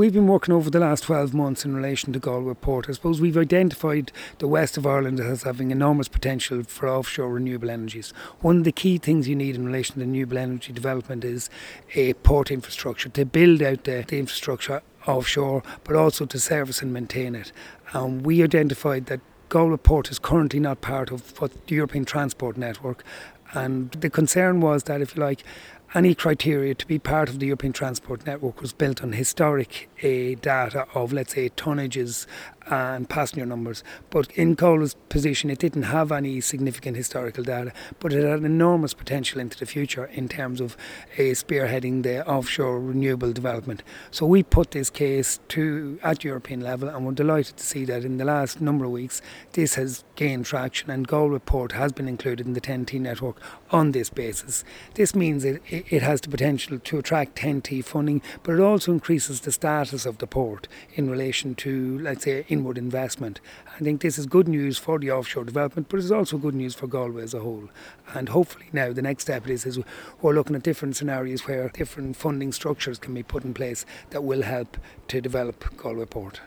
we've been working over the last 12 months in relation to Galway Port. I suppose we've identified the west of Ireland as having enormous potential for offshore renewable energies. One of the key things you need in relation to renewable energy development is a port infrastructure to build out the, the infrastructure offshore, but also to service and maintain it. And we identified that Galway Port is currently not part of the European Transport Network. And the concern was that, if you like, any criteria to be part of the European Transport Network was built on historic uh, data of, let's say, tonnages and passenger numbers. But in Galway's position, it didn't have any significant historical data, but it had enormous potential into the future in terms of uh, spearheading the offshore renewable development. So we put this case to at European level, and we're delighted to see that in the last number of weeks, this has gained traction, and Galway Port has been included in the TEN-T network on this basis. This means it, it has the potential to attract TEN-T funding, but it also increases the status of the port in relation to, let's say, inward investment. I think this is good news for the offshore development, but it's also good news for Galway as a whole. And hopefully now the next step is, is we're looking at different scenarios where different funding structures can be put in place that will help to develop Galway Port.